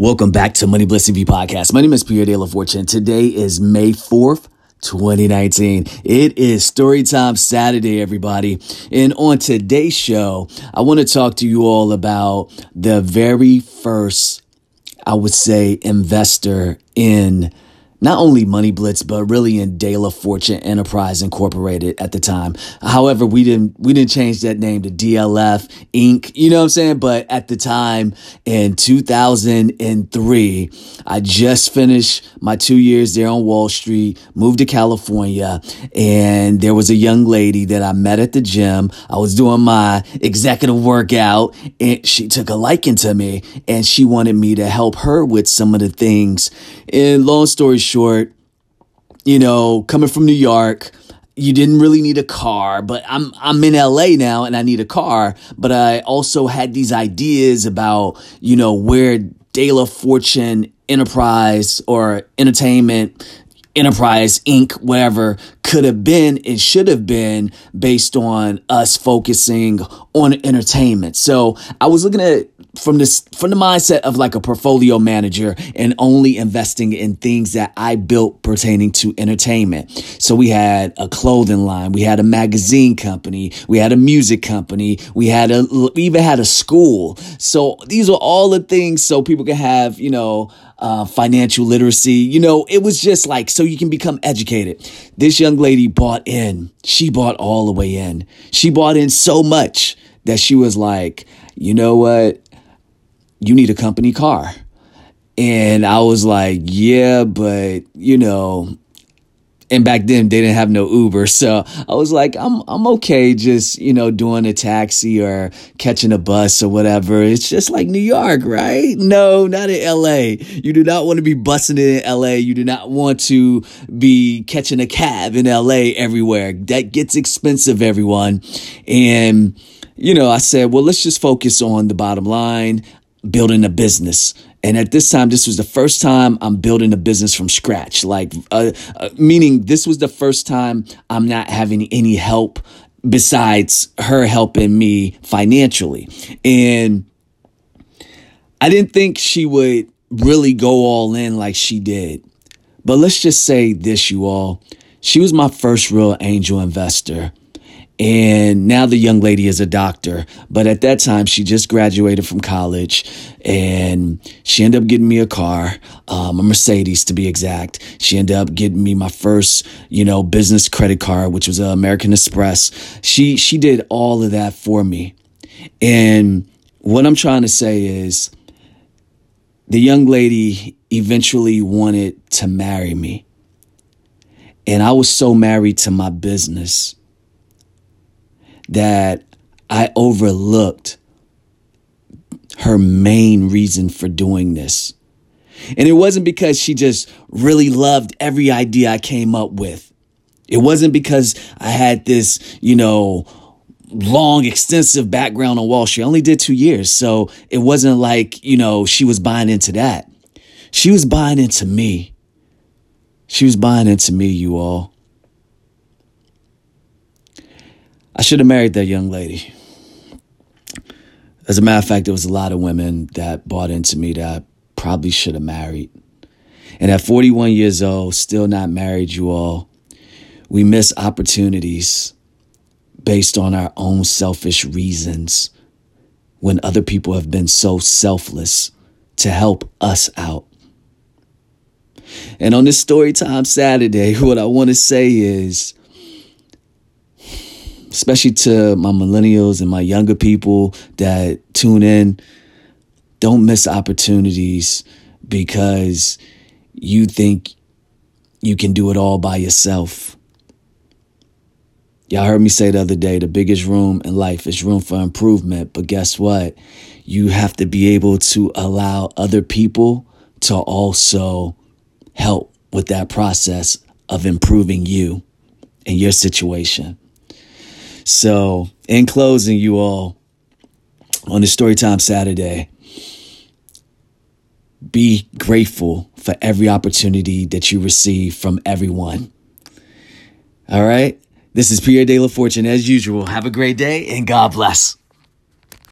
Welcome back to Money Bliss TV podcast. My name is Pierre De La Fortune. Today is May 4th. 2019. It is Storytime Saturday, everybody. And on today's show, I want to talk to you all about the very first, I would say, investor in not only Money Blitz, but really in De La Fortune Enterprise Incorporated at the time. However, we didn't we didn't change that name to DLF Inc. You know what I'm saying? But at the time in 2003, I just finished my two years there on Wall Street, moved to California, and there was a young lady that I met at the gym. I was doing my executive workout, and she took a liking to me, and she wanted me to help her with some of the things. And long story short short, you know, coming from New York, you didn't really need a car, but I'm I'm in LA now and I need a car, but I also had these ideas about, you know, where De La Fortune Enterprise or Entertainment Enterprise Inc., whatever, could have been and should have been based on us focusing on entertainment. So I was looking at from this from the mindset of like a portfolio manager and only investing in things that I built pertaining to entertainment. So we had a clothing line, we had a magazine company, we had a music company, we had a we even had a school. So these were all the things so people can have, you know, uh, financial literacy. You know, it was just like so you can become educated. This young lady bought in. She bought all the way in. She bought in so much that she was like, you know what? You need a company car. And I was like, yeah, but you know, and back then they didn't have no Uber. So I was like, I'm I'm okay just, you know, doing a taxi or catching a bus or whatever. It's just like New York, right? No, not in LA. You do not want to be busing it in LA. You do not want to be catching a cab in LA everywhere. That gets expensive, everyone. And you know, I said, well, let's just focus on the bottom line, building a business. And at this time, this was the first time I'm building a business from scratch. Like, uh, uh, meaning this was the first time I'm not having any help besides her helping me financially. And I didn't think she would really go all in like she did. But let's just say this, you all. She was my first real angel investor. And now the young lady is a doctor. But at that time, she just graduated from college and she ended up getting me a car, um, a Mercedes to be exact. She ended up getting me my first, you know, business credit card, which was an American Express. She, she did all of that for me. And what I'm trying to say is the young lady eventually wanted to marry me. And I was so married to my business that I overlooked her main reason for doing this. And it wasn't because she just really loved every idea I came up with. It wasn't because I had this, you know, long, extensive background on Wall Street. I only did two years. So it wasn't like, you know, she was buying into that. She was buying into me. She was buying into me, you all. I should have married that young lady. As a matter of fact, there was a lot of women that bought into me that I probably should have married. And at 41 years old, still not married, you all, we miss opportunities based on our own selfish reasons when other people have been so selfless to help us out. And on this Storytime Saturday, what I want to say is especially to my millennials and my younger people that tune in, don't miss opportunities because you think you can do it all by yourself. Y'all heard me say the other day the biggest room in life is room for improvement. But guess what? You have to be able to allow other people to also help with that process of improving you and your situation. So, in closing, you all, on the Storytime Saturday, be grateful for every opportunity that you receive from everyone. All right? This is Pierre De La Fortune as usual. Have a great day and God bless.